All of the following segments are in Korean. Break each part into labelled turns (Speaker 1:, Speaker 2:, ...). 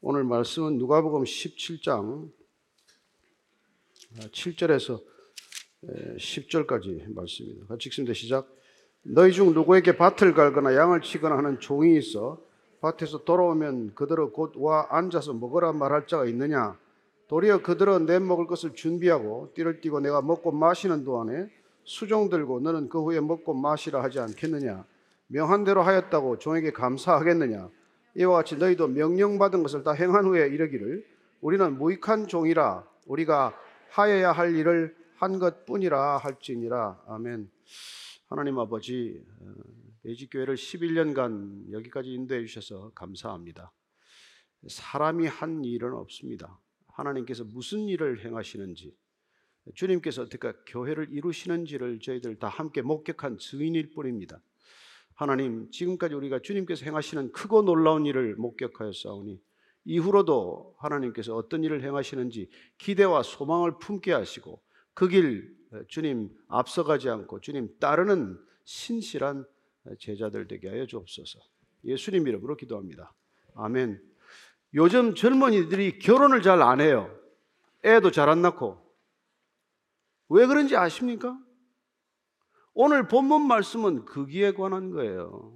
Speaker 1: 오늘 말씀은 누가복음 17장 7절에서 10절까지 말씀입니다. 같이 읽습니다. 시작. 너희 중 누구에게 밭을 갈거나 양을 치거나 하는 종이 있어 밭에서 돌아오면 그들은 곧와 앉아서 먹으라 말할 자가 있느냐? 도리어 그들은 내 먹을 것을 준비하고 띠를 띠고 내가 먹고 마시는 동안에 수종 들고 너는 그 후에 먹고 마시라 하지 않겠느냐? 명한 대로 하였다고 종에게 감사하겠느냐? 이와 같이 너희도 명령받은 것을 다 행한 후에 이르기를 우리는 무익한 종이라 우리가 하여야 할 일을 한 것뿐이라 할지니라 아멘. 하나님 아버지 매직교회를 11년간 여기까지 인도해 주셔서 감사합니다. 사람이 한 일은 없습니다. 하나님께서 무슨 일을 행하시는지 주님께서 어떻게 교회를 이루시는지를 저희들 다 함께 목격한 증인일 뿐입니다. 하나님, 지금까지 우리가 주님께서 행하시는 크고 놀라운 일을 목격하였사오니 이후로도 하나님께서 어떤 일을 행하시는지 기대와 소망을 품게 하시고 그 길 주님 앞서가지 않고 주님 따르는 신실한 제자들 되게 하여 주옵소서. 예수님 이름으로 기도합니다. 아멘. 요즘 젊은이들이 결혼을 잘 안 해요. 애도 잘 안 낳고. 왜 그런지 아십니까? 오늘 본문 말씀은 거기에 관한 거예요.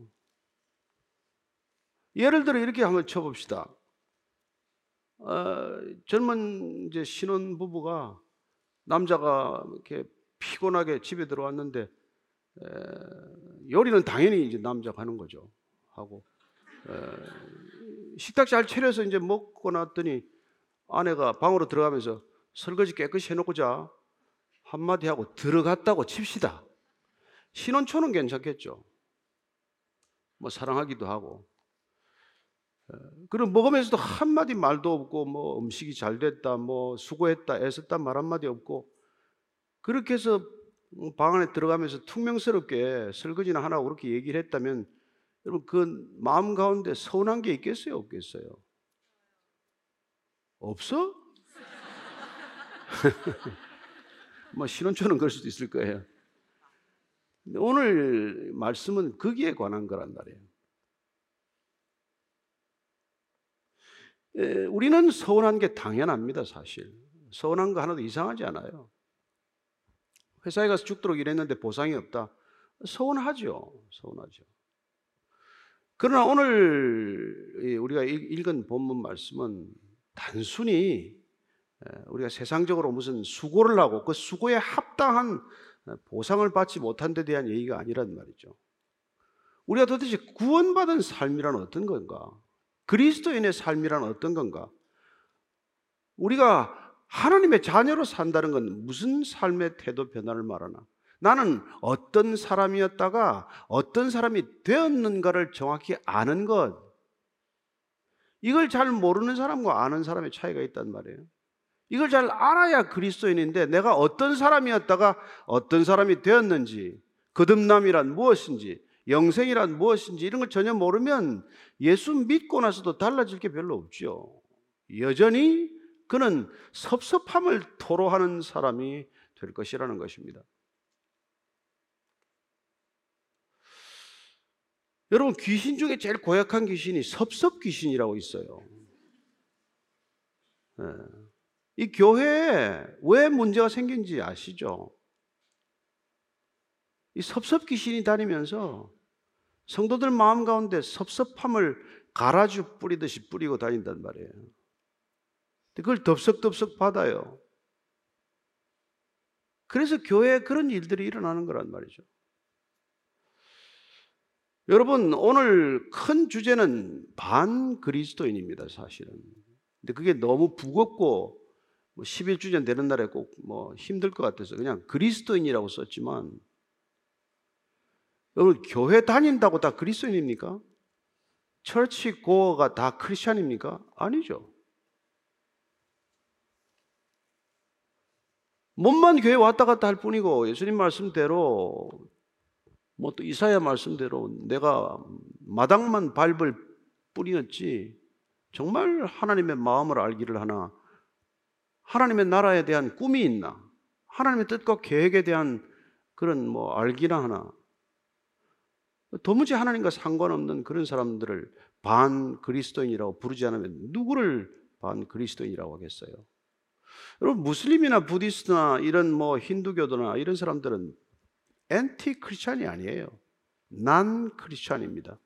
Speaker 1: 예를 들어 이렇게 한번 쳐봅시다. 어, 젊은 이제 신혼 부부가 남자가 이렇게 피곤하게 집에 들어왔는데 에, 요리는 당연히 이제 남자가 하는 거죠. 하고 에, 식탁 잘 차려서 이제 먹고 났더니 아내가 방으로 들어가면서 설거지 깨끗이 해놓고 자 한마디 하고 들어갔다고 칩시다. 신혼초는 괜찮겠죠. 뭐 사랑하기도 하고. 그럼 먹으면서도 한마디 말도 없고 뭐 음식이 잘 됐다 뭐 수고했다 애썼다 말 한마디 없고 그렇게 해서 방 안에 들어가면서 퉁명스럽게 설거지나 하나 그렇게 얘기를 했다면 여러분 그 마음 가운데 서운한 게 있겠어요 없겠어요? 없어? 뭐 신혼초는 그럴 수도 있을 거예요. 오늘 말씀은 거기에 관한 거란 말이에요. 에, 우리는 서운한 게 당연합니다, 사실. 서운한 거 하나도 이상하지 않아요. 회사에 가서 죽도록 일했는데 보상이 없다. 서운하죠. 서운하죠. 그러나 오늘 우리가 읽은 본문 말씀은 단순히 우리가 세상적으로 무슨 수고를 하고 그 수고에 합당한 보상을 받지 못한 데 대한 얘기가 아니란 말이죠. 우리가 도대체 구원받은 삶이란 어떤 건가? 그리스도인의 삶이란 어떤 건가? 우리가 하나님의 자녀로 산다는 건 무슨 삶의 태도 변화를 말하나? 나는 어떤 사람이었다가 어떤 사람이 되었는가를 정확히 아는 것. 이걸 잘 모르는 사람과 아는 사람의 차이가 있단 말이에요. 이걸 잘 알아야 그리스도인인데 내가 어떤 사람이었다가 어떤 사람이 되었는지 거듭남이란 무엇인지 영생이란 무엇인지 이런 걸 전혀 모르면 예수 믿고 나서도 달라질 게 별로 없죠. 여전히 그는 섭섭함을 토로하는 사람이 될 것이라는 것입니다. 여러분 귀신 중에 제일 고약한 귀신이 섭섭 귀신이라고 있어요. 네. 이 교회에 왜 문제가 생긴지 아시죠? 이 섭섭 귀신이 다니면서 성도들 마음 가운데 섭섭함을 가라주 뿌리듯이 뿌리고 다닌단 말이에요. 그걸 덥석덥석 받아요. 그래서 교회에 그런 일들이 일어나는 거란 말이죠. 여러분, 오늘 큰 주제는 반 그리스도인입니다, 사실은. 근데 그게 너무 무겁고 뭐 11주년 되는 날에 꼭 뭐 힘들 것 같아서 그냥 그리스도인이라고 썼지만 여러분 교회 다닌다고 다 그리스도인입니까? 철치 고어가 다 크리스천입니까? 아니죠. 몸만 교회 왔다 갔다 할 뿐이고 예수님 말씀대로 뭐 또 이사야 말씀대로 내가 마당만 밟을 뿐이었지 정말 하나님의 마음을 알기를 하나 하나님의 나라에 대한 꿈이 있나? 하나님의 뜻과 계획에 대한 그런 뭐 알기나 하나? 도무지 하나님과 상관없는 그런 사람들을 반 그리스도인이라고 부르지 않으면 누구를 반 그리스도인이라고 하겠어요? 여러분 무슬림이나 부디스트나 이런 뭐 힌두교도나 이런 사람들은 엔티 크리스찬이 아니에요. 난 크리스찬입니다.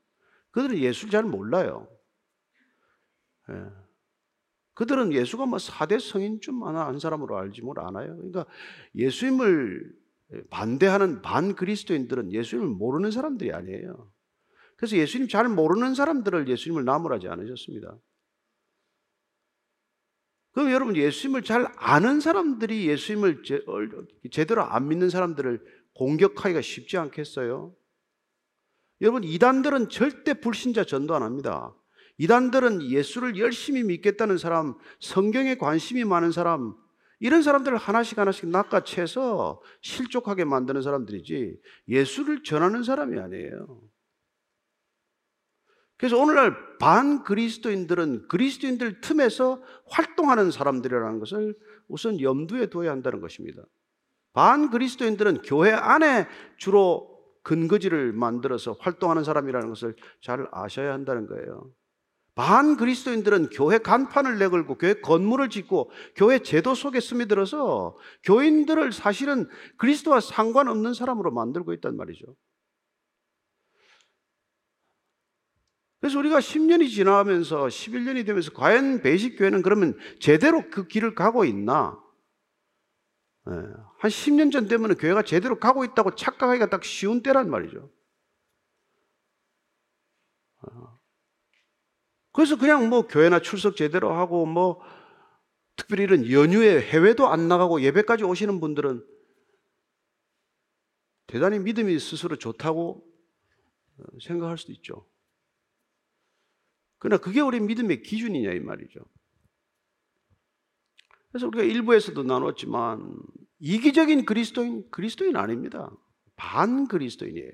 Speaker 1: 그들은 예수를 잘 몰라요. 예. 그들은 예수가 뭐 4대 성인 중 하나 한 사람으로 알지 뭘 아나요? 그러니까 예수님을 반대하는 반 그리스도인들은 예수님을 모르는 사람들이 아니에요. 그래서 예수님 잘 모르는 사람들을 예수님을 나무라지 않으셨습니다. 그럼 여러분 예수님을 잘 아는 사람들이 예수님을 제, 제대로 안 믿는 사람들을 공격하기가 쉽지 않겠어요? 여러분 이단들은 절대 불신자 전도 안 합니다. 이단들은 예수를 열심히 믿겠다는 사람, 성경에 관심이 많은 사람, 이런 사람들을 하나씩 하나씩 낚아채서 실족하게 만드는 사람들이지 예수를 전하는 사람이 아니에요. 그래서 오늘날 반 그리스도인들은 그리스도인들 틈에서 활동하는 사람들이라는 것을 우선 염두에 둬야 한다는 것입니다. 반 그리스도인들은 교회 안에 주로 근거지를 만들어서 활동하는 사람이라는 것을 잘 아셔야 한다는 거예요. 반 그리스도인들은 교회 간판을 내걸고 교회 건물을 짓고 교회 제도 속에 스며들어서 교인들을 사실은 그리스도와 상관없는 사람으로 만들고 있단 말이죠. 그래서 우리가 10년이 지나면서 11년이 되면서 과연 베이직 교회는 그러면 제대로 그 길을 가고 있나? 예, 한 10년 전 되면 교회가 제대로 가고 있다고 착각하기가 딱 쉬운 때란 말이죠. 어. 그래서 그냥 뭐 교회나 출석 제대로 하고 뭐 특별히 이런 연휴에 해외도 안 나가고 예배까지 오시는 분들은 대단히 믿음이 스스로 좋다고 생각할 수도 있죠. 그러나 그게 우리 믿음의 기준이냐 이 말이죠. 그래서 우리가 일부에서도 나눴지만 이기적인 그리스도인 그리스도인 아닙니다. 반 그리스도인이에요.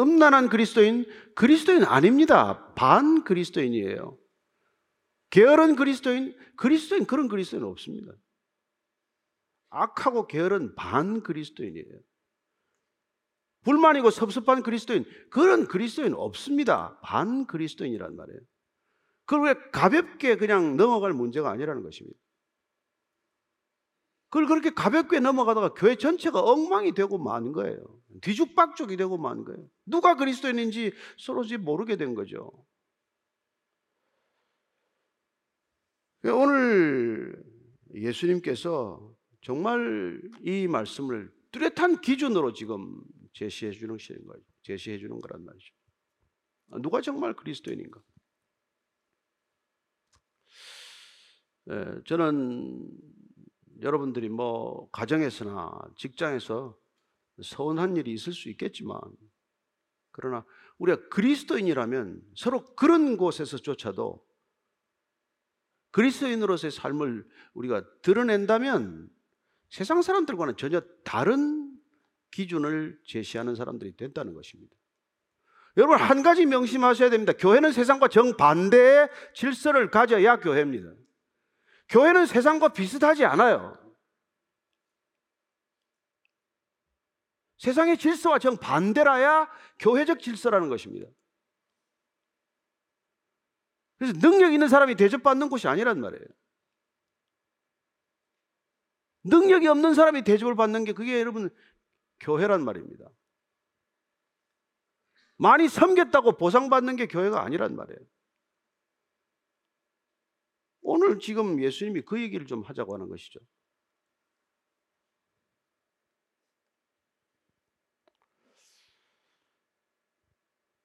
Speaker 1: 음란한 그리스도인 그리스도인 아닙니다. 반 그리스도인이에요. 게으른 그리스도인 그리스도인 그런 그리스도인 없습니다. 악하고 게으른 반 그리스도인이에요. 불만이고 섭섭한 그리스도인 그런 그리스도인 없습니다. 반 그리스도인이란 말이에요. 그걸 왜 가볍게 그냥 넘어갈 문제가 아니라는 것입니다. 그걸 그렇게 가볍게 넘어가다가 교회 전체가 엉망이 되고 마는 거예요. 뒤죽박죽이 되고 마는 거예요. 누가 그리스도인인지 서로 모르게 된 거죠. 오늘 예수님께서 정말 이 말씀을 뚜렷한 기준으로 지금 제시해 주는 거예요. 제시해 주는 거란 말이죠. 누가 정말 그리스도인인가? 예, 저는 여러분들이 뭐 가정에서나 직장에서 서운한 일이 있을 수 있겠지만 그러나 우리가 그리스도인이라면 서로 그런 곳에서조차도 그리스도인으로서의 삶을 우리가 드러낸다면 세상 사람들과는 전혀 다른 기준을 제시하는 사람들이 된다는 것입니다. 여러분 한 가지 명심하셔야 됩니다. 교회는 세상과 정반대의 질서를 가져야 교회입니다. 교회는 세상과 비슷하지 않아요. 세상의 질서와 정반대라야 교회적 질서라는 것입니다. 그래서 능력 있는 사람이 대접받는 곳이 아니란 말이에요. 능력이 없는 사람이 대접을 받는 게 그게 여러분 교회란 말입니다. 많이 섬겼다고 보상받는 게 교회가 아니란 말이에요. 오늘 지금 예수님이 그 얘기를 좀 하자고 하는 것이죠.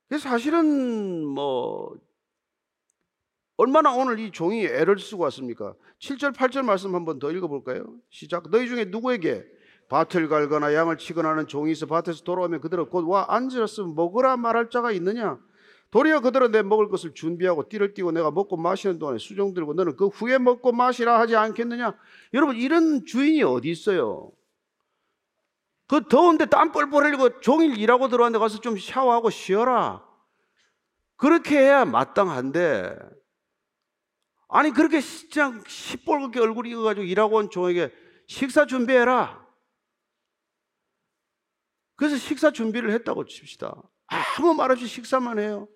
Speaker 1: 그래서 사실은 뭐 얼마나 오늘 이 종이 애를 쓰고 왔습니까? 7절 8절 말씀 한번 더 읽어 볼까요? 시작 너희 중에 누구에게 밭을 갈거나 양을 치거나 하는 종이 있어 밭에서 돌아오면 그들은 곧와 앉으서 먹으라 말할 자가 있느냐 도리어 그들은 내 먹을 것을 준비하고 띠를 띠고 내가 먹고 마시는 동안에 수종 들고 너는 그 후에 먹고 마시라 하지 않겠느냐? 여러분 이런 주인이 어디 있어요? 그 더운데 땀 뻘뻘 흘리고 종일 일하고 들어왔는데 가서 좀 샤워하고 쉬어라. 그렇게 해야 마땅한데 아니 그렇게 그냥 시뻘겋게 얼굴 익어가지고 일하고 온 종에게 식사 준비해라. 그래서 식사 준비를 했다고 칩시다. 아무 말 없이 식사만 해요.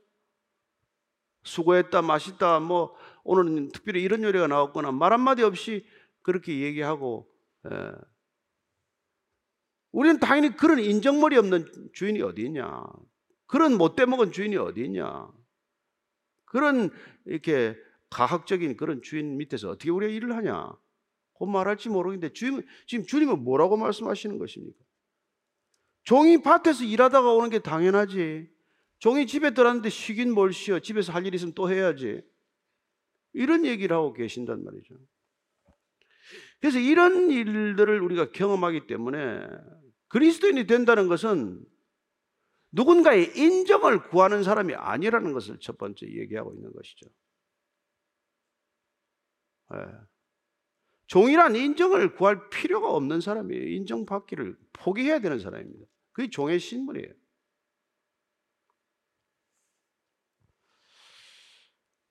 Speaker 1: 수고했다, 맛있다, 뭐 오늘은 특별히 이런 요리가 나왔거나 말 한마디 없이 그렇게 얘기하고 예. 우리는 당연히 그런 인정머리 없는 주인이 어디 있냐? 그런 못돼 먹은 주인이 어디 있냐? 그런 이렇게 가학적인 그런 주인 밑에서 어떻게 우리가 일을 하냐? 곧 말할지 모르겠는데 주님, 지금 주님은 뭐라고 말씀하시는 것입니까? 종이 밭에서 일하다가 오는 게 당연하지. 종이 집에 들어왔는데 쉬긴 뭘 쉬어. 집에서 할 일 있으면 또 해야지. 이런 얘기를 하고 계신단 말이죠. 그래서 이런 일들을 우리가 경험하기 때문에 그리스도인이 된다는 것은 누군가의 인정을 구하는 사람이 아니라는 것을 첫 번째 얘기하고 있는 것이죠. 예. 종이란 인정을 구할 필요가 없는 사람이에요. 인정받기를 포기해야 되는 사람입니다. 그게 종의 신분이에요. 그래서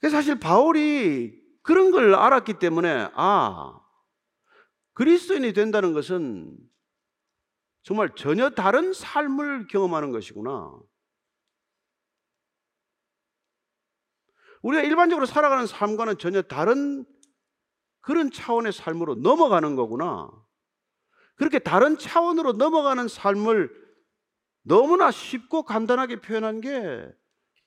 Speaker 1: 사실 바울이 그런 걸 알았기 때문에 아 그리스도인이 된다는 것은 정말 전혀 다른 삶을 경험하는 것이구나. 우리가 일반적으로 살아가는 삶과는 전혀 다른 그런 차원의 삶으로 넘어가는 거구나. 그렇게 다른 차원으로 넘어가는 삶을 너무나 쉽고 간단하게 표현한 게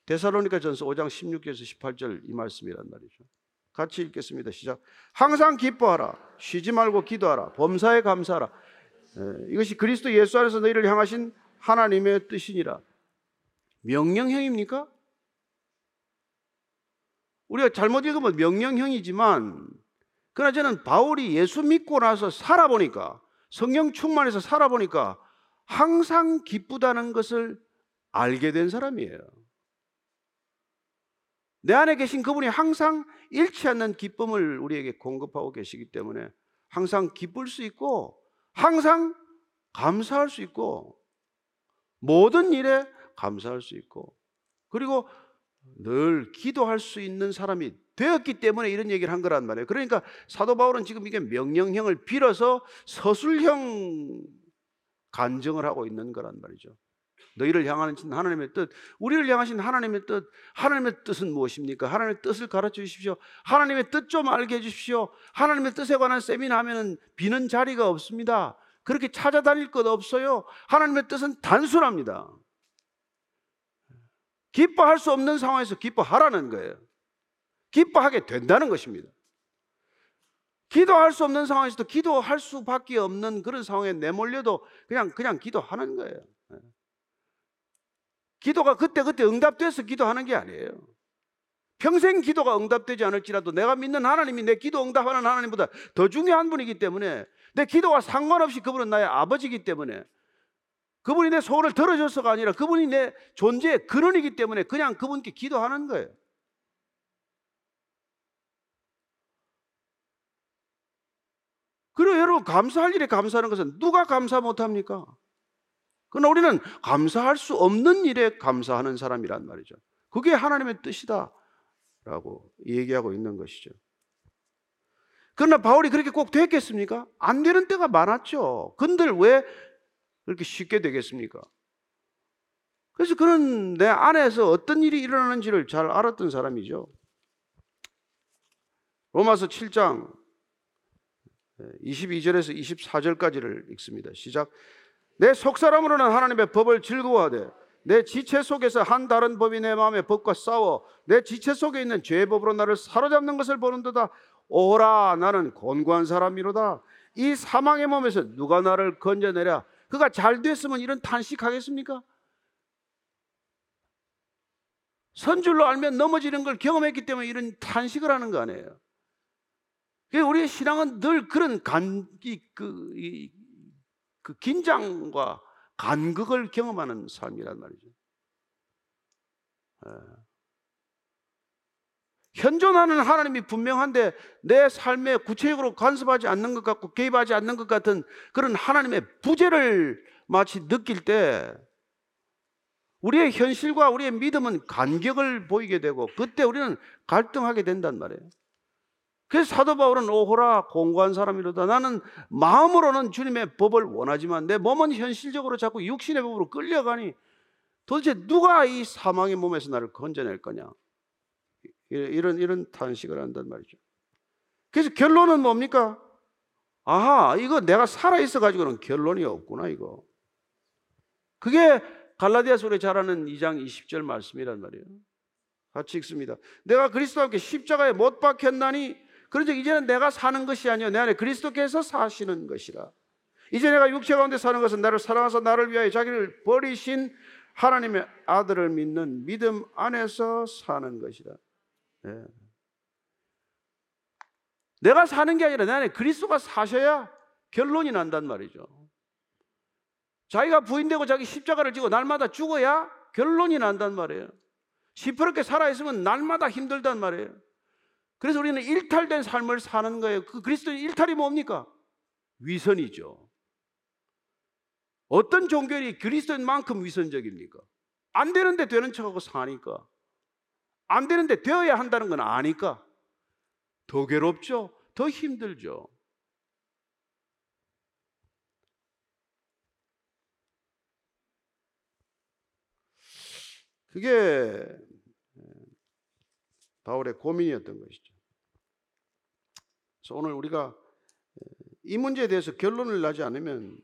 Speaker 1: 데살로니가 전서 5장 16절에서 18절 이 말씀이란 말이죠. 같이 읽겠습니다. 시작. 항상 기뻐하라. 쉬지 말고 기도하라. 범사에 감사하라. 에, 이것이 그리스도 예수 안에서 너희를 향하신 하나님의 뜻이니라. 명령형입니까? 우리가 잘못 읽으면 명령형이지만 그러나 저는 바울이 예수 믿고 나서 살아보니까 성령 충만해서 살아보니까 항상 기쁘다는 것을 알게 된 사람이에요. 내 안에 계신 그분이 항상 잃지 않는 기쁨을 우리에게 공급하고 계시기 때문에 항상 기쁠 수 있고 항상 감사할 수 있고 모든 일에 감사할 수 있고 그리고 늘 기도할 수 있는 사람이 되었기 때문에 이런 얘기를 한 거란 말이에요. 그러니까 사도 바울은 지금 이게 명령형을 빌어서 서술형 간증을 하고 있는 거란 말이죠. 너희를 향하신 하나님의 뜻, 우리를 향하신 하나님의 뜻, 하나님의 뜻은 무엇입니까? 하나님의 뜻을 가르쳐 주십시오. 하나님의 뜻 좀 알게 해 주십시오. 하나님의 뜻에 관한 세미나 하면은 비는 자리가 없습니다. 그렇게 찾아다닐 것 없어요. 하나님의 뜻은 단순합니다. 기뻐할 수 없는 상황에서 기뻐하라는 거예요. 기뻐하게 된다는 것입니다. 기도할 수 없는 상황에서도 기도할 수밖에 없는 그런 상황에 내몰려도 그냥 그냥 기도하는 거예요. 기도가 그때그때 응답돼서 기도하는 게 아니에요. 평생 기도가 응답되지 않을지라도 내가 믿는 하나님이 내 기도 응답하는 하나님보다 더 중요한 분이기 때문에 내 기도와 상관없이 그분은 나의 아버지이기 때문에 그분이 내 소원을 들어줘서가 아니라 그분이 내 존재의 근원이기 때문에 그냥 그분께 기도하는 거예요. 그리고 여러분 감사할 일에 감사하는 것은 누가 감사 못합니까? 그러나 우리는 감사할 수 없는 일에 감사하는 사람이란 말이죠. 그게 하나님의 뜻이다. 라고 얘기하고 있는 것이죠. 그러나 바울이 그렇게 꼭 됐겠습니까? 안 되는 때가 많았죠. 근들 왜 그렇게 쉽게 되겠습니까? 그래서 그런 내 안에서 어떤 일이 일어나는지를 잘 알았던 사람이죠. 로마서 7장 22절에서 24절까지를 읽습니다. 시작. 내 속사람으로는 하나님의 법을 즐거워하되 내 지체 속에서 한 다른 법이 내 마음의 법과 싸워 내 지체 속에 있는 죄의 법으로 나를 사로잡는 것을 보는도다 오라 나는 곤고한 사람이로다 이 사망의 몸에서 누가 나를 건져내랴 그가 잘 됐으면 이런 탄식하겠습니까? 선줄로 알면 넘어지는 걸 경험했기 때문에 이런 탄식을 하는 거 아니에요. 우리의 신앙은 늘 그런 간, 이, 그, 이, 그 긴장과 간극을 경험하는 삶이란 말이죠. 예. 현존하는 하나님이 분명한데 내 삶에 구체적으로 간섭하지 않는 것 같고 개입하지 않는 것 같은 그런 하나님의 부재를 마치 느낄 때 우리의 현실과 우리의 믿음은 간격을 보이게 되고 그때 우리는 갈등하게 된단 말이에요. 그래서 사도 바울은 오호라 공고한 사람이로다. 나는 마음으로는 주님의 법을 원하지만 내 몸은 현실적으로 자꾸 육신의 법으로 끌려가니 도대체 누가 이 사망의 몸에서 나를 건져낼 거냐? 이런 이런 탄식을 한단 말이죠. 그래서 결론은 뭡니까? 아하, 이거 내가 살아 있어 가지고는 결론이 없구나 이거. 그게 갈라디아서 우리 잘 아는 2장 20절 말씀이란 말이에요. 같이 읽습니다. 내가 그리스도와 함께 십자가에 못 박혔나니 그런즉 이제는 내가 사는 것이 아니요 내 안에 그리스도께서 사시는 것이라. 이제 내가 육체 가운데 사는 것은 나를 사랑하사 나를 위하여 자기를 버리신 하나님의 아들을 믿는 믿음 안에서 사는 것이다. 예. 내가 사는 게 아니라 내 안에 그리스도가 사셔야 결론이 난단 말이죠. 자기가 부인되고 자기 십자가를 지고 날마다 죽어야 결론이 난단 말이에요. 시퍼렇게 살아있으면 날마다 힘들단 말이에요. 그래서 우리는 일탈된 삶을 사는 거예요. 그 그리스도의 일탈이 뭡니까? 위선이죠. 어떤 종교이 그리스도인만큼 위선적입니까? 안 되는데 되는 척하고 사니까. 안 되는데 되어야 한다는 건 아니까. 더 괴롭죠? 더 힘들죠. 그게 바울의 고민이었던 것이죠. 그래서 오늘 우리가 이 문제에 대해서 결론을 나지 않으면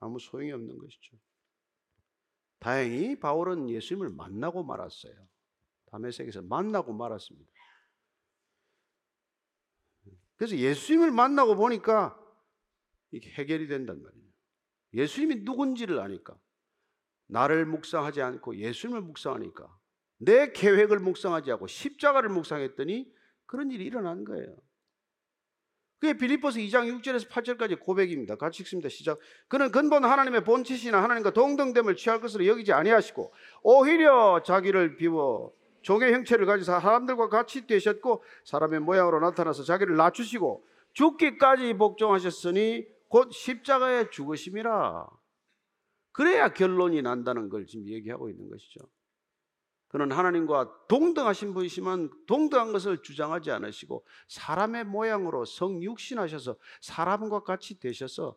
Speaker 1: 아무 소용이 없는 것이죠. 다행히 바울은 예수님을 만나고 말았어요. 다메섹에서 만나고 말았습니다. 그래서 예수님을 만나고 보니까 이게 해결이 된단 말이에요. 예수님이 누군지를 아니까 나를 묵상하지 않고 예수님을 묵상하니까 내 계획을 묵상하지 않고 십자가를 묵상했더니 그런 일이 일어난 거예요. 그게 빌립보서 2장 6절에서 8절까지 고백입니다. 같이 읽습니다. 시작. 그는 근본 하나님의 본체시나 하나님과 동등됨을 취할 것으로 여기지 아니하시고 오히려 자기를 비워 종의 형체를 가지사 사람들과 같이 되셨고 사람의 모양으로 나타나서 자기를 낮추시고 죽기까지 복종하셨으니 곧 십자가에 죽으심이라. 그래야 결론이 난다는 걸 지금 얘기하고 있는 것이죠. 그는 하나님과 동등하신 분이시만 동등한 것을 주장하지 않으시고 사람의 모양으로 성육신하셔서 사람과 같이 되셔서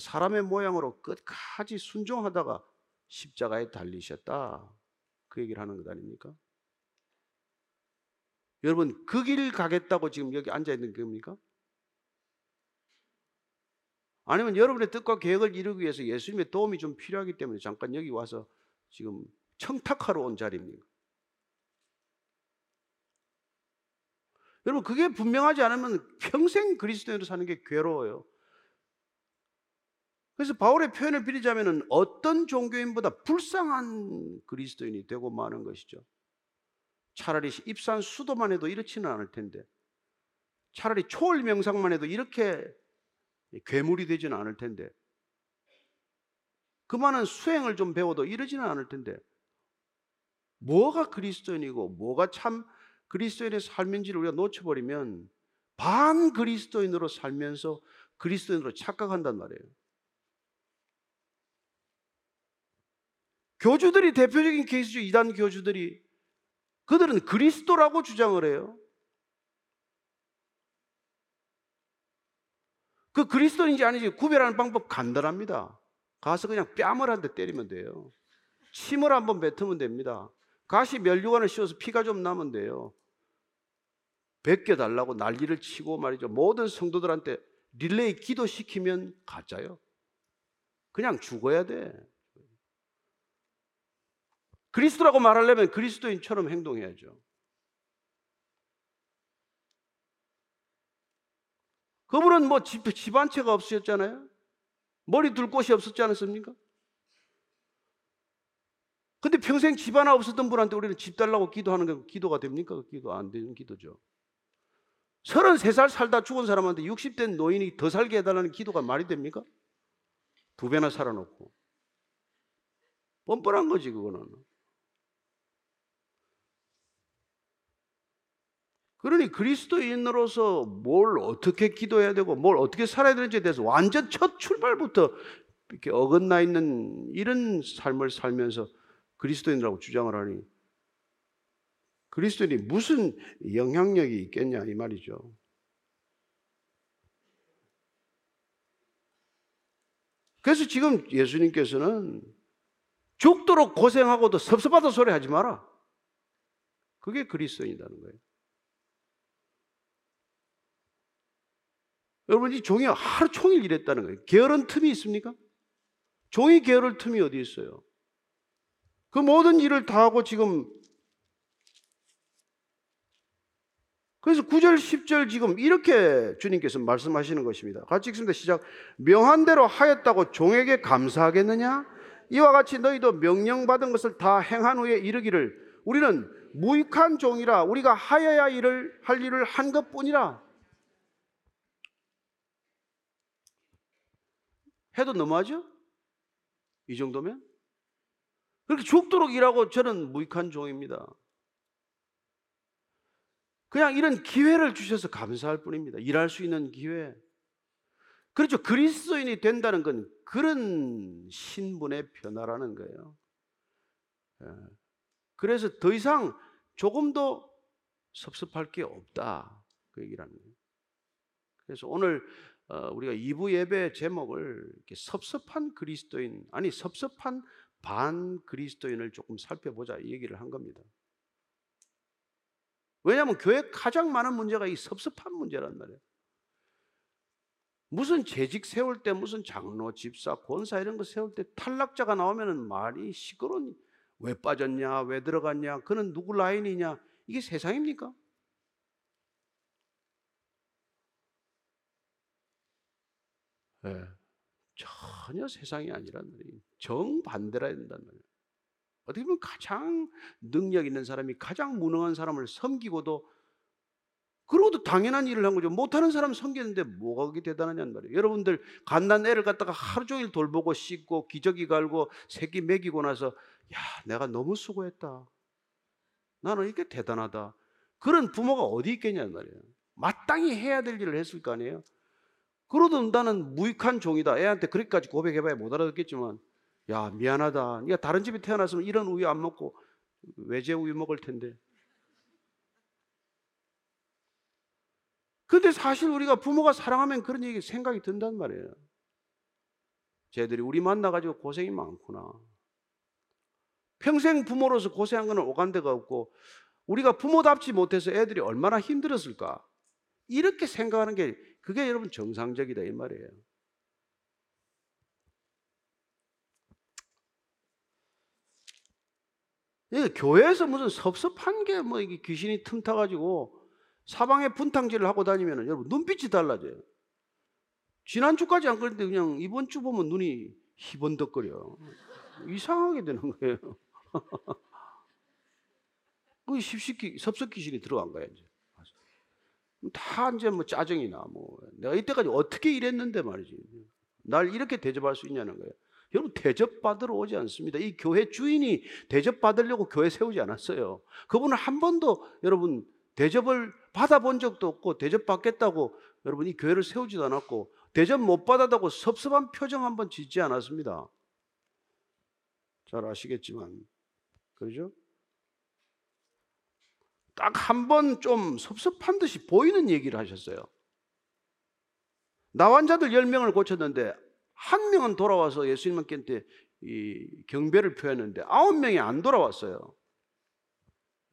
Speaker 1: 사람의 모양으로 끝까지 순종하다가 십자가에 달리셨다. 그 얘기를 하는 것 아닙니까? 여러분 그 길 가겠다고 지금 여기 앉아 있는 겁니까? 아니면 여러분의 뜻과 계획을 이루기 위해서 예수님의 도움이 좀 필요하기 때문에 잠깐 여기 와서 지금 청탁하러 온 자리입니까? 여러분 그게 분명하지 않으면 평생 그리스도인으로 사는 게 괴로워요. 그래서 바울의 표현을 빌리자면 어떤 종교인보다 불쌍한 그리스도인이 되고 마는 것이죠. 차라리 입산 수도만 해도 이렇지는 않을 텐데 차라리 초월 명상만 해도 이렇게 괴물이 되지는 않을 텐데 그 많은 수행을 좀 배워도 이러지는 않을 텐데 뭐가 그리스도인이고 뭐가 참 그리스도인의 삶인지를 우리가 놓쳐버리면 반 그리스도인으로 살면서 그리스도인으로 착각한단 말이에요. 교주들이 대표적인 케이스죠. 이단 교주들이 그들은 그리스도라고 주장을 해요. 그 그리스도인지 아닌지 구별하는 방법 간단합니다. 가서 그냥 뺨을 한 대 때리면 돼요. 침을 한 번 뱉으면 됩니다. 가시 멸류관을 씌워서 피가 좀 나면 돼요. 벗겨달라고 난리를 치고 말이죠. 모든 성도들한테 릴레이 기도시키면 가짜요. 그냥 죽어야 돼. 그리스도라고 말하려면 그리스도인처럼 행동해야죠. 그분은 뭐 집, 집한 채가 없으셨잖아요. 머리 둘 곳이 없었지 않았습니까? 근데 평생 집 하나 없었던 분한테 우리는 집 달라고 기도하는 게 기도가 됩니까? 기도 안 되는 기도죠. 33살 살다 죽은 사람한테 60대 노인이 더 살게 해달라는 기도가 말이 됩니까? 두 배나 살아놓고. 뻔뻔한 거지, 그거는. 그러니 그리스도인으로서 뭘 어떻게 기도해야 되고 뭘 어떻게 살아야 되는지에 대해서 완전 첫 출발부터 이렇게 어긋나 있는 이런 삶을 살면서 그리스도인이라고 주장을 하니 그리스도인이 무슨 영향력이 있겠냐 이 말이죠. 그래서 지금 예수님께서는 죽도록 고생하고도 섭섭하다 소리 하지 마라. 그게 그리스도인이라는 거예요. 여러분 이 종이 하루 종일 일했다는 거예요. 게으른 틈이 있습니까? 종이 게으를 틈이 어디 있어요? 그 모든 일을 다 하고 지금 그래서 9절, 10절 지금 이렇게 주님께서 말씀하시는 것입니다. 같이 읽습니다. 시작. 명한 대로 하였다고 종에게 감사하겠느냐? 이와 같이 너희도 명령받은 것을 다 행한 후에 이르기를 우리는 무익한 종이라 우리가 하여야 일을 할 일을 한 것뿐이라. 해도 너무하죠? 이 정도면? 그렇게 죽도록 일하고 저는 무익한 종입니다. 그냥 이런 기회를 주셔서 감사할 뿐입니다. 일할 수 있는 기회. 그렇죠. 그리스도인이 된다는 건 그런 신분의 변화라는 거예요. 예. 그래서 더 이상 조금도 섭섭할 게 없다. 그 얘기라는 거예요. 그래서 오늘 어, 우리가 2부 예배 제목을 섭섭한 그리스도인, 아니 섭섭한 반 그리스도인을 조금 살펴보자 이 얘기를 한 겁니다. 왜냐하면 교회 가장 많은 문제가 이 섭섭한 문제란 말이에요. 무슨 재직 세울 때 무슨 장로, 집사, 권사 이런 거 세울 때 탈락자가 나오면은 말이 시끄러운 왜 빠졌냐, 왜 들어갔냐, 그는 누구 라인이냐 이게 세상입니까? 네. 전혀 세상이 아니란 말이에요. 정반대라 된단 말이에요. 어떻게 보면 가장 능력 있는 사람이 가장 무능한 사람을 섬기고도 그러고도 당연한 일을 한 거죠. 못하는 사람 섬기는데 뭐가 그렇게 대단하냐는 말이에요. 여러분들 갓난 애를 갖다가 하루 종일 돌보고 씻고 기저귀 갈고 새끼 먹이고 나서 야 내가 너무 수고했다. 나는 이게 대단하다. 그런 부모가 어디 있겠냐는 말이에요. 마땅히 해야 될 일을 했을 거 아니에요. 그러던 나는 무익한 종이다. 애한테 그렇게까지 고백해봐야 못 알아듣겠지만, 야, 미안하다. 네가 다른 집에 태어났으면 이런 우유 안 먹고 외제 우유 먹을 텐데. 근데 사실 우리가 부모가 사랑하면 그런 얘기 생각이 든단 말이에요. 쟤들이 우리 만나가지고 고생이 많구나. 평생 부모로서 고생한 거는 오간데가 없고, 우리가 부모답지 못해서 애들이 얼마나 힘들었을까. 이렇게 생각하는 게 그게 여러분 정상적이다 이 말이에요. 예, 교회에서 무슨 섭섭한 게 뭐 이게 귀신이 틈타 가지고 사방에 분탕질을 하고 다니면 여러분 눈빛이 달라져요. 지난주까지 안 그랬는데 그냥 이번 주 보면 눈이 희번덕거려. 이상하게 되는 거예요. 그 십십기 섭섭 귀신이 들어간 거야 이제. 다 이제 뭐 짜증이나 뭐 내가 이때까지 어떻게 일했는데 말이지. 날 이렇게 대접할 수 있냐는 거예요. 여러분 대접받으러 오지 않습니다. 이 교회 주인이 대접받으려고 교회 세우지 않았어요. 그분은 한 번도 여러분 대접을 받아본 적도 없고 대접받겠다고 여러분 이 교회를 세우지도 않았고 대접 못 받았다고 섭섭한 표정 한 번 짓지 않았습니다. 잘 아시겠지만 그러죠? 딱 한 번 좀 섭섭한 듯이 보이는 얘기를 하셨어요. 나 환자들 10명을 고쳤는데 한 명은 돌아와서 예수님께 이 경배를 표했는데 아홉 명이 안 돌아왔어요.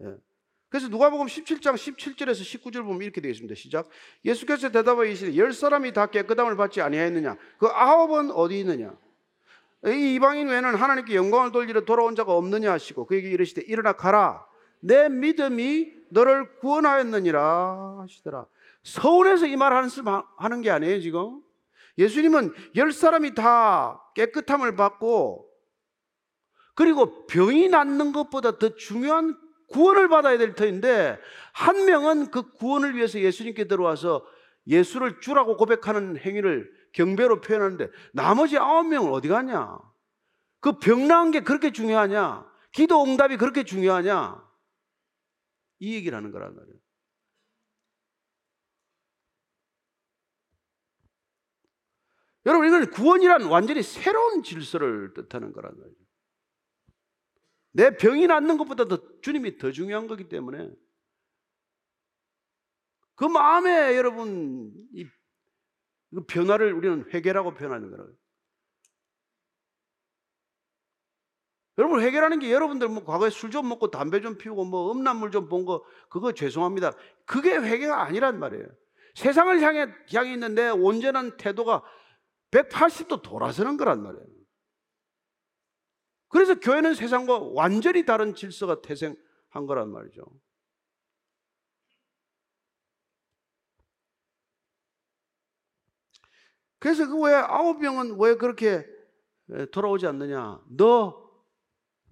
Speaker 1: 예. 그래서 누가복음 17장 17절에서 19절 보면 이렇게 되어 있습니다. 시작. 예수께서 대답하여 이르시되 열 사람이 다 깨끗함을 받지 아니하였느냐? 그 아홉은 어디 있느냐? 이 이방인 외에는 하나님께 영광을 돌리러 돌아온 자가 없느냐 하시고 그에게 이르시되 일어나 가라. 내 믿음이 너를 구원하였느니라 하시더라. 서울에서 이 말 하는 게 아니에요, 지금. 예수님은 열 사람이 다 깨끗함을 받고 그리고 병이 낫는 것보다 더 중요한 구원을 받아야 될 터인데 한 명은 그 구원을 위해서 예수님께 들어와서 예수를 주라고 고백하는 행위를 경배로 표현하는데 나머지 아홉 명은 어디 가냐? 그 병 나은 게 그렇게 중요하냐? 기도 응답이 그렇게 중요하냐? 이 얘기를 하는 거란 말이에요. 여러분, 이건 구원이란 완전히 새로운 질서를 뜻하는 거란 말이에요. 내 병이 낫는 것보다 더 주님이 더 중요한 거기 때문에 그 마음에 여러분 이 변화를 우리는 회개라고 표현하는 거예요. 여러분 해결하는 게 여러분들 뭐 과거에 술 좀 먹고 담배 좀 피우고 뭐 음란물 좀 본 거 그거 죄송합니다. 그게 회개가 아니란 말이에요. 세상을 향해 향해 있는 내 온전한 태도가 180도 돌아서는 거란 말이에요. 그래서 교회는 세상과 완전히 다른 질서가 태생한 거란 말이죠. 그래서 그 왜 아홉 명은 왜 그렇게 돌아오지 않느냐? 너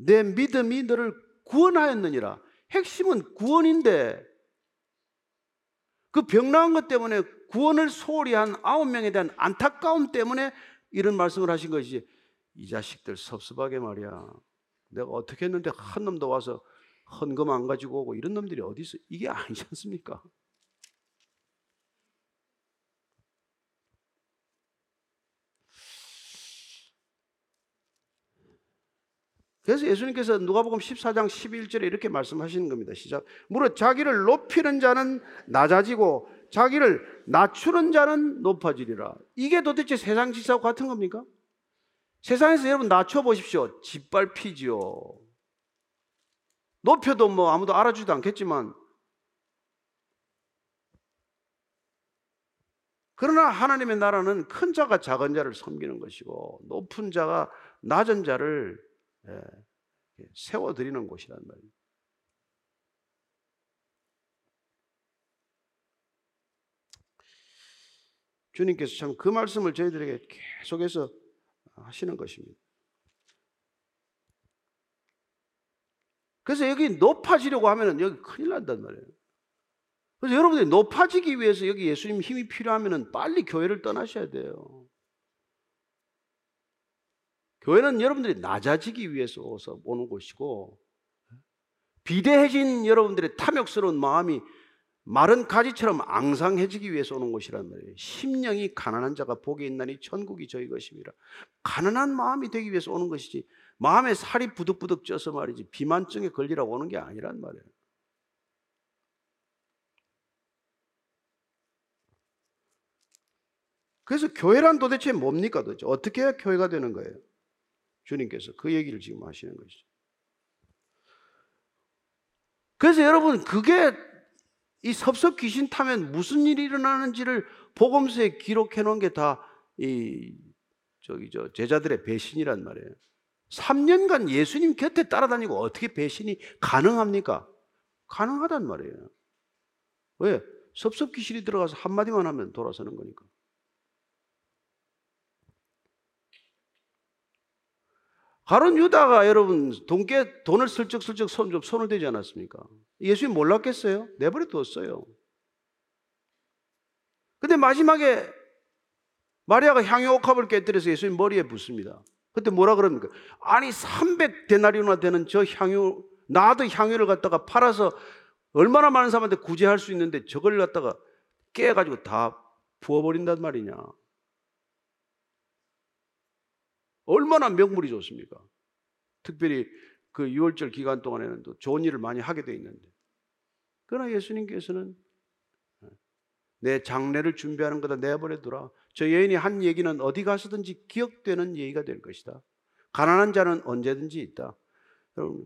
Speaker 1: 내 믿음이 너를 구원하였느니라. 핵심은 구원인데 그 병나은 것 때문에 구원을 소홀히 한 아홉 명에 대한 안타까움 때문에 이런 말씀을 하신 것이지 이 자식들 섭섭하게 말이야. 내가 어떻게 했는데 한 놈도 와서 헌금 안 가지고 오고 이런 놈들이 어디 있어? 이게 아니지 않습니까? 그래서 예수님께서 누가복음 14장 11절에 이렇게 말씀하시는 겁니다. 시작. 무릇 자기를 높이는 자는 낮아지고 자기를 낮추는 자는 높아지리라. 이게 도대체 세상 지사와 같은 겁니까? 세상에서 여러분 낮춰 보십시오. 짓밟히지요. 높여도 뭐 아무도 알아주지도 않겠지만 그러나 하나님의 나라는 큰 자가 작은 자를 섬기는 것이고 높은 자가 낮은 자를 예, 세워드리는 곳이란 말이에요. 주님께서 참 그 말씀을 저희들에게 계속해서 하시는 것입니다. 그래서 여기 높아지려고 하면 여기 큰일 난단 말이에요. 그래서 여러분들이 높아지기 위해서 여기 예수님 힘이 필요하면 빨리 교회를 떠나셔야 돼요. 교회는 여러분들이 낮아지기 위해서 오는 곳이고 비대해진 여러분들의 탐욕스러운 마음이 마른 가지처럼 앙상해지기 위해서 오는 곳이란 말이에요. 심령이 가난한 자가 복이 있나니 천국이 저희 것입니다. 가난한 마음이 되기 위해서 오는 것이지 마음에 살이 부득부득 쪄서 말이지 비만증에 걸리라고 오는 게 아니란 말이에요. 그래서 교회란 도대체 뭡니까 도대체? 어떻게 해야 교회가 되는 거예요? 주님께서 그 얘기를 지금 하시는 것이죠. 그래서 여러분 그게 이 섭섭 귀신 타면 무슨 일이 일어나는지를 복음서에 기록해 놓은 게 다 이 저기 저 제자들의 배신이란 말이에요. 3년간 예수님 곁에 따라다니고 어떻게 배신이 가능합니까? 가능하단 말이에요. 왜? 섭섭 귀신이 들어가서 한마디만 하면 돌아서는 거니까. 가론 유다가 여러분 돈께 돈을 슬쩍슬쩍 손, 좀 손을 대지 않았습니까? 예수님 몰랐겠어요? 내버려 뒀어요. 근데 마지막에 마리아가 향유 옥합을 깨뜨려서 예수님 머리에 붓습니다. 그때 뭐라 그럽니까? 아니 300데나리오나 되는 저 향유 나도 향유를 갖다가 팔아서 얼마나 많은 사람한테 구제할 수 있는데 저걸 갖다가 깨가지고 다 부어버린단 말이냐. 얼마나 명물이 좋습니까? 특별히 그 6월절 기간 동안에는 또 좋은 일을 많이 하게 돼 있는데. 그러나 예수님께서는 내 장례를 준비하는 거다 내버려 두라. 저 여인이 한 얘기는 어디 가서든지 기억되는 얘기가 될 것이다. 가난한 자는 언제든지 있다. 여러분,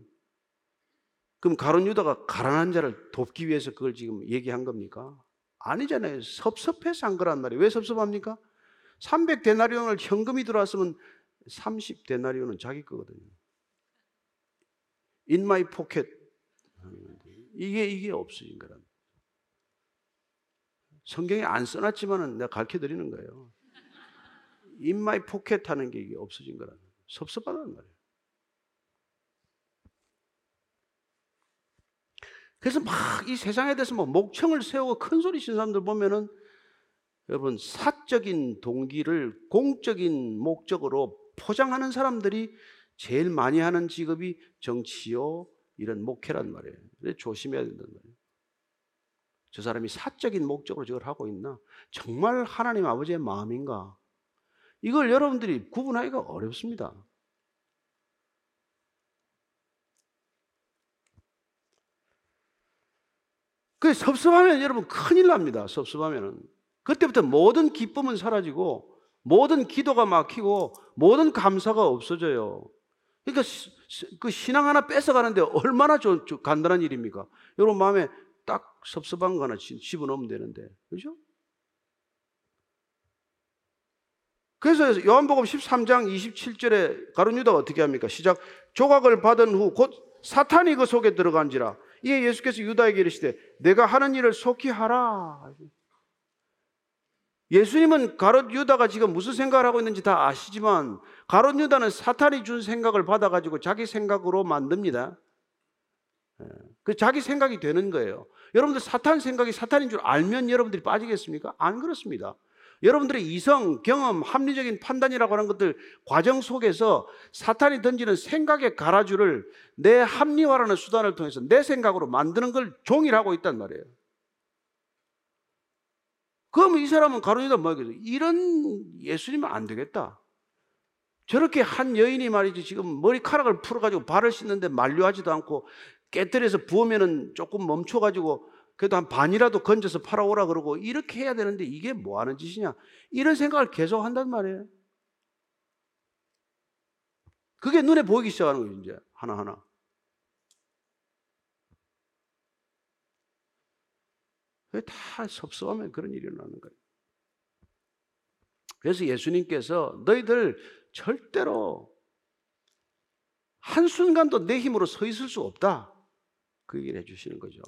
Speaker 1: 그럼 가론 유다가 가난한 자를 돕기 위해서 그걸 지금 얘기한 겁니까? 아니잖아요. 섭섭해서 한 거란 말이에요. 왜 섭섭합니까? 300 데나리온을 현금이 들어왔으면 30 데나리온은 자기 거거든요. In my pocket. 이게, 이게 없어진 거란 성경에 안 써놨지만은 내가 가르쳐 드리는 거예요. In my pocket 하는 게 이게 없어진 거란 섭섭하단 말이에요. 그래서 막 이 세상에 대해서 뭐 목청을 세우고 큰 소리 치는 사람들 보면은 여러분 사적인 동기를 공적인 목적으로 포장하는 사람들이 제일 많이 하는 직업이 정치요 이런 목회란 말이에요. 조심해야 된단 말이에요. 저 사람이 사적인 목적으로 저걸 하고 있나? 정말 하나님 아버지의 마음인가? 이걸 여러분들이 구분하기가 어렵습니다. 그 섭섭하면 여러분 큰일 납니다. 섭섭하면은. 그때부터 모든 기쁨은 사라지고 모든 기도가 막히고 모든 감사가 없어져요. 그러니까 그 신앙 하나 뺏어가는데 얼마나 저, 저 간단한 일입니까? 여러분 마음에 딱 섭섭한 거 하나 집- 집어넣으면 되는데, 그죠? 그래서 요한복음 13장 27절에 가룟 유다가 어떻게 합니까? 시작 조각을 받은 후 곧 사탄이 그 속에 들어간지라 이에 예수께서 유다에게 이르시되 내가 하는 일을 속히 하라. 예수님은 가롯 유다가 지금 무슨 생각을 하고 있는지 다 아시지만 가롯 유다는 사탄이 준 생각을 받아가지고 자기 생각으로 만듭니다. 예. 그 자기 생각이 되는 거예요. 여러분들 사탄 생각이 사탄인 줄 알면 여러분들이 빠지겠습니까? 안 그렇습니다. 여러분들의 이성, 경험, 합리적인 판단이라고 하는 것들 과정 속에서 사탄이 던지는 생각의 가라주를 내 합리화라는 수단을 통해서 내 생각으로 만드는 걸 종일하고 있단 말이에요. 그럼 이 사람은 가론이다 뭐겠어? 이런 예수님은 안 되겠다. 저렇게 한 여인이 말이지 지금 머리카락을 풀어가지고 발을 씻는데 만류하지도 않고 깨뜨려서 부으면은 조금 멈춰가지고 그래도 한 반이라도 건져서 팔아오라 그러고 이렇게 해야 되는데 이게 뭐 하는 짓이냐? 이런 생각을 계속 한단 말이에요. 그게 눈에 보이기 시작하는 거예요, 이제. 하나하나. 그게 다 섭섭하면 그런 일이 일어나는 거예요. 그래서 예수님께서 너희들 절대로 한순간도 내 힘으로 서 있을 수 없다. 그 얘기를 해주시는 거죠.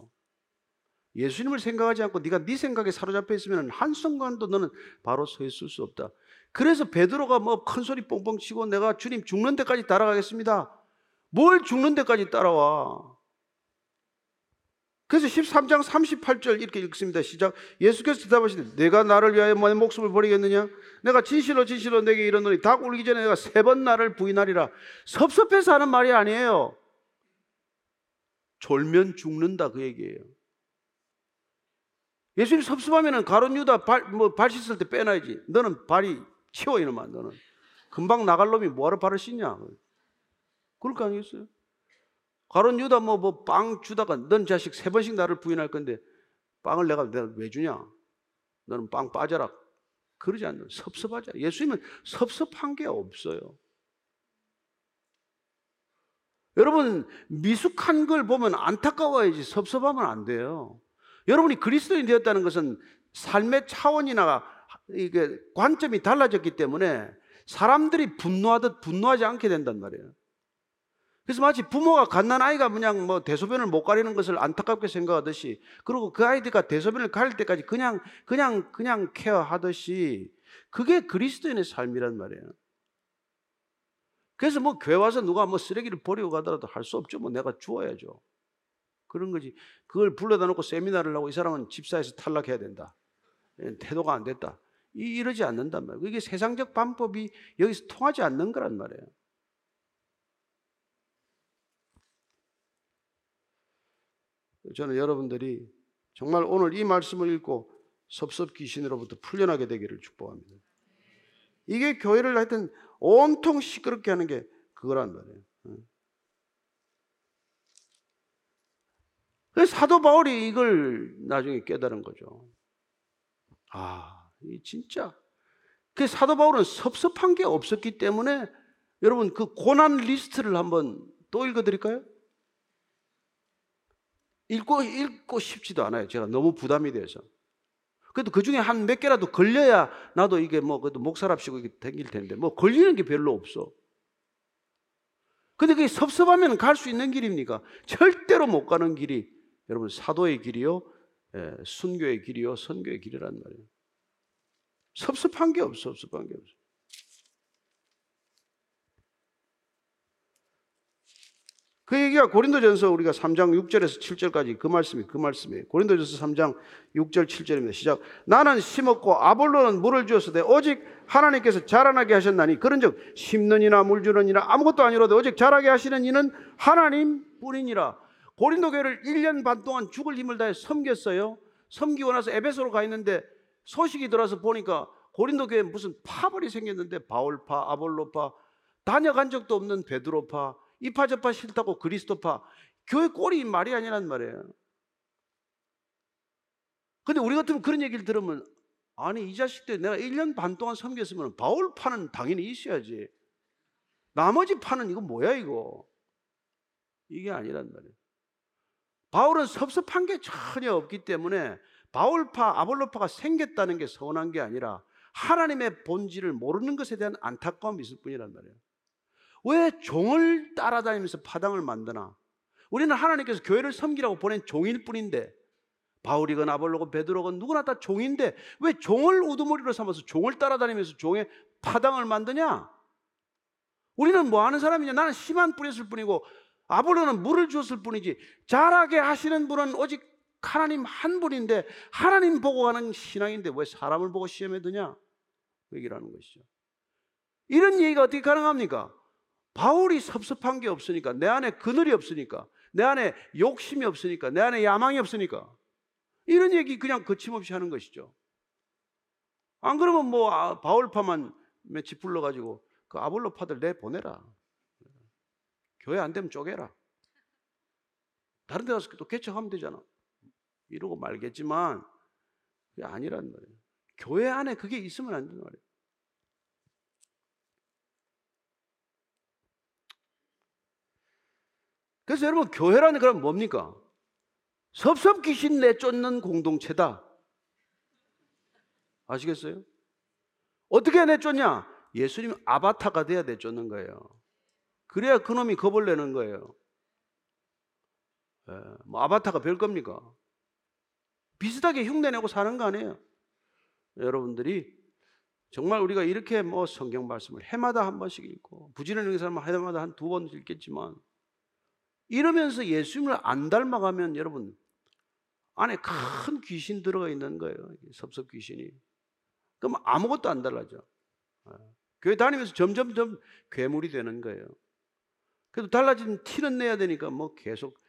Speaker 1: 예수님을 생각하지 않고 네가 네 생각에 사로잡혀 있으면 한순간도 너는 바로 서 있을 수 없다. 그래서 베드로가 뭐 큰 소리 뻥뻥 치고 내가 주님 죽는 데까지 따라가겠습니다. 뭘 죽는 데까지 따라와? 그래서 13장 38절 이렇게 읽습니다. 시작. 예수께서 대답하시되 내가 나를 위하여 내 목숨을 버리겠느냐? 내가 진실로 진실로 내게 이르노니 닭 울기 전에 내가 세 번 나를 부인하리라. 섭섭해서 하는 말이 아니에요. 졸면 죽는다 그 얘기예요. 예수님 섭섭하면은 가론 유다 발, 뭐, 발 씻을 때 빼놔야지. 너는 발이 치워, 이놈아, 너는. 금방 나갈 놈이 뭐하러 발을 씻냐? 그럴 거 아니겠어요? 가론 유다 뭐, 뭐, 빵 주다가 넌 자식 세 번씩 나를 부인할 건데 빵을 내가, 내가 왜 주냐? 너는 빵 빠져라. 그러지 않는, 섭섭하지 않아. 예수님은 섭섭한 게 없어요. 여러분, 미숙한 걸 보면 안타까워야지 섭섭하면 안 돼요. 여러분이 그리스도인이 되었다는 것은 삶의 차원이나 이게 관점이 달라졌기 때문에 사람들이 분노하듯 분노하지 않게 된단 말이에요. 그래서 마치 부모가 갓난 아이가 그냥 뭐 대소변을 못 가리는 것을 안타깝게 생각하듯이 그리고 그 아이가 대소변을 가릴 때까지 그냥 그냥 그냥 케어하듯이 그게 그리스도인의 삶이란 말이에요. 그래서 뭐 교회 와서 누가 뭐 쓰레기를 버리고 가더라도 할 수 없죠. 뭐 내가 주워야죠. 그런 거지. 그걸 불러다 놓고 세미나를 하고 이 사람은 집사에서 탈락해야 된다. 예, 태도가 안 됐다. 이- 이러지 않는단 말이에요. 이게 세상적 방법이 여기서 통하지 않는 거란 말이에요. 저는 여러분들이 정말 오늘 이 말씀을 읽고 섭섭 귀신으로부터 풀려나게 되기를 축복합니다. 이게 교회를 하여튼 온통 시끄럽게 하는 게 그거란 말이에요. 사도 바울이 이걸 나중에 깨달은 거죠. 아, 이 진짜. 그 사도 바울은 섭섭한 게 없었기 때문에 여러분 그 고난 리스트를 한번 또 읽어드릴까요? 읽고 읽고 싶지도 않아요. 제가 너무 부담이 돼서. 그래도 그 중에 한 몇 개라도 걸려야 나도 이게 뭐 그래도 목사랍시고 이게 댕길 텐데 뭐 걸리는 게 별로 없어. 근데 그게 섭섭하면 갈 수 있는 길입니까? 절대로 못 가는 길이 여러분 사도의 길이요, 예, 순교의 길이요, 선교의 길이란 말이에요. 섭섭한 게 없어, 섭섭한 게 없어. 그 얘기가 고린도전서 우리가 3장 6절에서 7절까지 그 말씀이 그 말씀이에요. 고린도전서 3장 6절 7절입니다. 시작. 나는 심었고 아볼로는 물을 주었으되 오직 하나님께서 자라나게 하셨나니 그런즉 심는 이나 물 주는 이나 아무것도 아니로도 오직 자라게 하시는 이는 하나님 뿐이니라. 고린도 교회를 1년 반 동안 죽을 힘을 다해 섬겼어요. 섬기고 나서 에베소로 가 있는데 소식이 들어서 보니까 고린도 교회에 무슨 파벌이 생겼는데 바울파, 아볼로파, 다녀간 적도 없는 베드로파, 이파저파 싫다고 그리스도파, 교회 꼴이 말이 아니란 말이에요. 근데 우리 같으면 그런 얘기를 들으면 아니 이 자식들 내가 1년 반 동안 섬겼으면 바울파는 당연히 있어야지. 나머지 파는 이거 뭐야 이거? 이게 아니란 말이에요. 바울은 섭섭한 게 전혀 없기 때문에 바울파, 아볼로파가 생겼다는 게 서운한 게 아니라 하나님의 본질을 모르는 것에 대한 안타까움이 있을 뿐이란 말이에요. 왜 종을 따라다니면서 파당을 만드나? 우리는 하나님께서 교회를 섬기라고 보낸 종일 뿐인데 바울이건 아볼로건 베드로건 누구나 다 종인데 왜 종을 우두머리로 삼아서 종을 따라다니면서 종의 파당을 만드냐? 우리는 뭐 하는 사람이냐? 나는 씨만 뿌렸을 뿐이고 아볼로는 물을 주었을 뿐이지 자라게 하시는 분은 오직 하나님 한 분인데 하나님 보고 가는 신앙인데 왜 사람을 보고 시험에 드냐? 그 얘기를 하는 것이죠. 이런 얘기가 어떻게 가능합니까? 바울이 섭섭한 게 없으니까 내 안에 그늘이 없으니까 내 안에 욕심이 없으니까 내 안에 야망이 없으니까 이런 얘기 그냥 거침없이 하는 것이죠. 안 그러면 뭐 아, 바울파만 며칠 불러 가지고 그 아볼로파들 내 보내라. 교회 안 되면 쪼개라. 다른 데 가서 또 개척하면 되잖아. 이러고 말겠지만 그게 아니란 말이에요. 교회 안에 그게 있으면 안 된단 말이에요. 그래서 여러분 교회라는 그럼 뭡니까? 섭섭 귀신 내쫓는 공동체다. 아시겠어요? 어떻게 내쫓냐? 예수님 아바타가 돼야 내쫓는 거예요. 그래야 그놈이 겁을 내는 거예요. 예, 뭐 아바타가 별 겁니까? 비슷하게 흉내내고 사는 거 아니에요? 여러분들이 정말 우리가 이렇게 뭐 성경 말씀을 해마다 한 번씩 읽고 부지런히 사람은 해마다 한 두 번 읽겠지만 이러면서 예수님을 안 닮아가면 여러분 안에 큰 귀신 들어가 있는 거예요. 섭섭 귀신이. 그럼 아무것도 안 달라져. 예. 교회 다니면서 점점점 괴물이 되는 거예요. 그래도 달라진 티는 내야 되니까 뭐 계속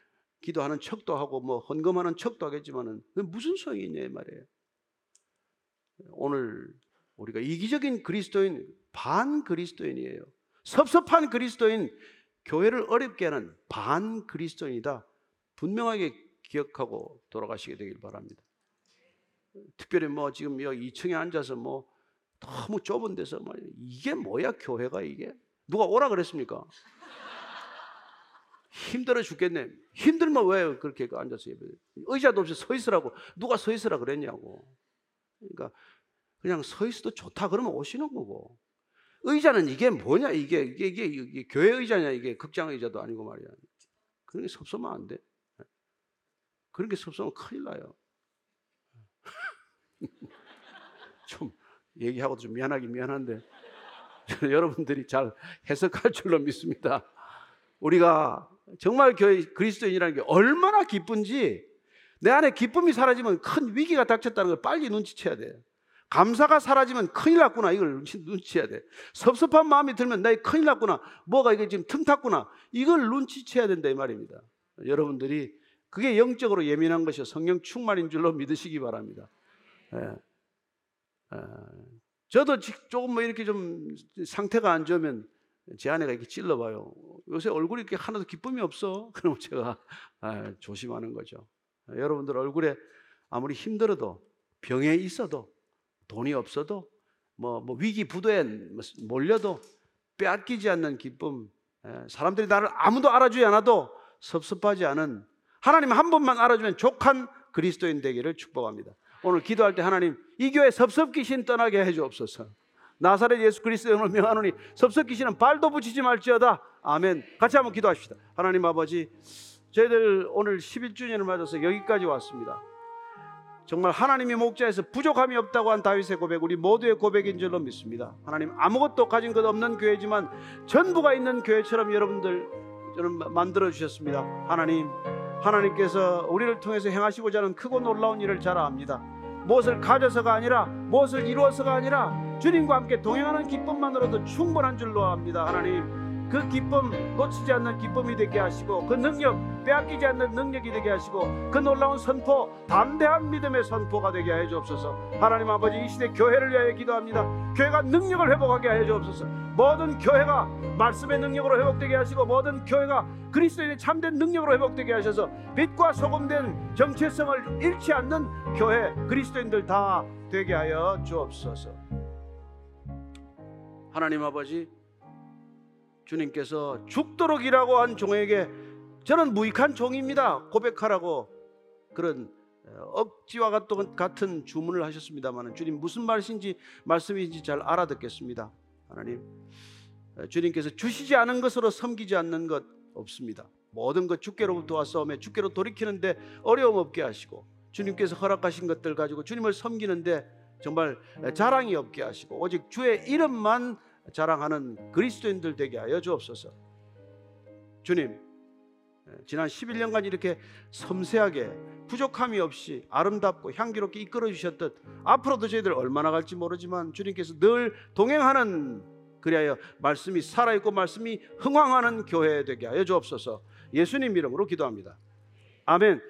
Speaker 1: 기도하는 척도 하고 뭐 헌금하는 척도 하겠지만은 무슨 소용이 있냐 이 말이에요. 오늘 우리가 이기적인 그리스도인 반 그리스도인이에요. 섭섭한 그리스도인 교회를 어렵게 하는 반 그리스도인이다. 분명하게 기억하고 돌아가시게 되길 바랍니다. 특별히 뭐 지금 여기 2층에 앉아서 뭐 너무 좁은 데서 뭐 이게 뭐야 교회가 이게 누가 오라 그랬습니까? 힘들어 죽겠네. 힘들면 왜 그렇게 앉아서 예배? 의자도 없이 서 있으라고 누가 서 있으라 그랬냐고. 그러니까 그냥 서 있어도 좋다 그러면 오시는 거고. 의자는 이게 뭐냐 이게 이게 이게, 이게 교회 의자냐 이게 극장 의자도 아니고 말이야. 그런 게 섭섭하면 안 돼. 그런 게 섭섭하면 큰일 나요. 좀 얘기하고도 좀 미안하긴 미안한데 여러분들이 잘 해석할 줄로 믿습니다. 우리가 정말 교회 그리스도인이라는 게 얼마나 기쁜지 내 안에 기쁨이 사라지면 큰 위기가 닥쳤다는 걸 빨리 눈치채야 돼. 감사가 사라지면 큰일 났구나. 이걸 눈치채야 돼. 섭섭한 마음이 들면 나 큰일 났구나. 뭐가 이게 지금 틈탔구나. 이걸 눈치채야 된다 이 말입니다. 여러분들이 그게 영적으로 예민한 것이 성령 충만인 줄로 믿으시기 바랍니다. 예. 예. 저도 조금 뭐 이렇게 좀 상태가 안 좋으면 제 아내가 이렇게 찔러봐요. 요새 얼굴이 이렇게 하나도 기쁨이 없어. 그럼 제가 아, 조심하는 거죠. 여러분들 얼굴에 아무리 힘들어도 병에 있어도 돈이 없어도 뭐, 뭐 위기 부도에 몰려도 빼앗기지 않는 기쁨. 사람들이 나를 아무도 알아주지 않아도 섭섭하지 않은 하나님 한 번만 알아주면 족한 그리스도인 되기를 축복합니다. 오늘 기도할 때 하나님 이 교회 섭섭 귀신 떠나게 해 주옵소서. 나사렛 예수 그리스도의 이름으로 명하노니 섭섭 귀신은 발도 붙이지 말지어다. 아멘. 같이 한번 기도합시다. 하나님 아버지 저희들 오늘 11주년을 맞아서 여기까지 왔습니다. 정말 하나님의 목자에서 부족함이 없다고 한 다윗의 고백 우리 모두의 고백인 줄로 믿습니다. 하나님 아무것도 가진 것 없는 교회지만 전부가 있는 교회처럼 여러분들 만들어 주셨습니다. 하나님 하나님께서 우리를 통해서 행하시고자 하는 크고 놀라운 일을 잘 압니다. 무엇을 가져서가 아니라 무엇을 이루어서가 아니라 주님과 함께 동행하는 기쁨만으로도 충분한 줄로 압니다. 하나님 그 기쁨 놓치지 않는 기쁨이 되게 하시고 그 능력 빼앗기지 않는 능력이 되게 하시고 그 놀라운 선포 담대한 믿음의 선포가 되게 하여 주옵소서. 하나님 아버지 이 시대 교회를 위하여 기도합니다. 교회가 능력을 회복하게 하여 주옵소서. 모든 교회가 말씀의 능력으로 회복되게 하시고 모든 교회가 그리스도인의 참된 능력으로 회복되게 하셔서 빛과 소금된 정체성을 잃지 않는 교회 그리스도인들 다 되게 하여 주옵소서. 하나님 아버지 주님께서 죽도록 일하고 한 종에게 저는 무익한 종입니다. 고백하라고 그런 어, 억지와 같- 같은 주문을 하셨습니다만 주님 무슨 말씀인지 말씀인지 잘 알아듣겠습니다. 하나님 어, 주님께서 주시지 않은 것으로 섬기지 않는 것 없습니다. 모든 것 주께로부터 왔사오매 주께로 돌이키는데 어려움 없게 하시고 주님께서 허락하신 것들 가지고 주님을 섬기는데 정말 자랑이 없게 하시고 오직 주의 이름만 자랑하는 그리스도인들 되게 하여 주옵소서. 주님 지난 11년간 이렇게 섬세하게 부족함이 없이 아름답고 향기롭게 이끌어 주셨듯 앞으로도 저희들 얼마나 갈지 모르지만 주님께서 늘 동행하는 그리하여 말씀이 살아있고 말씀이 흥황하는 교회 되게 하여 주옵소서 예수님 이름으로 기도합니다. 아멘.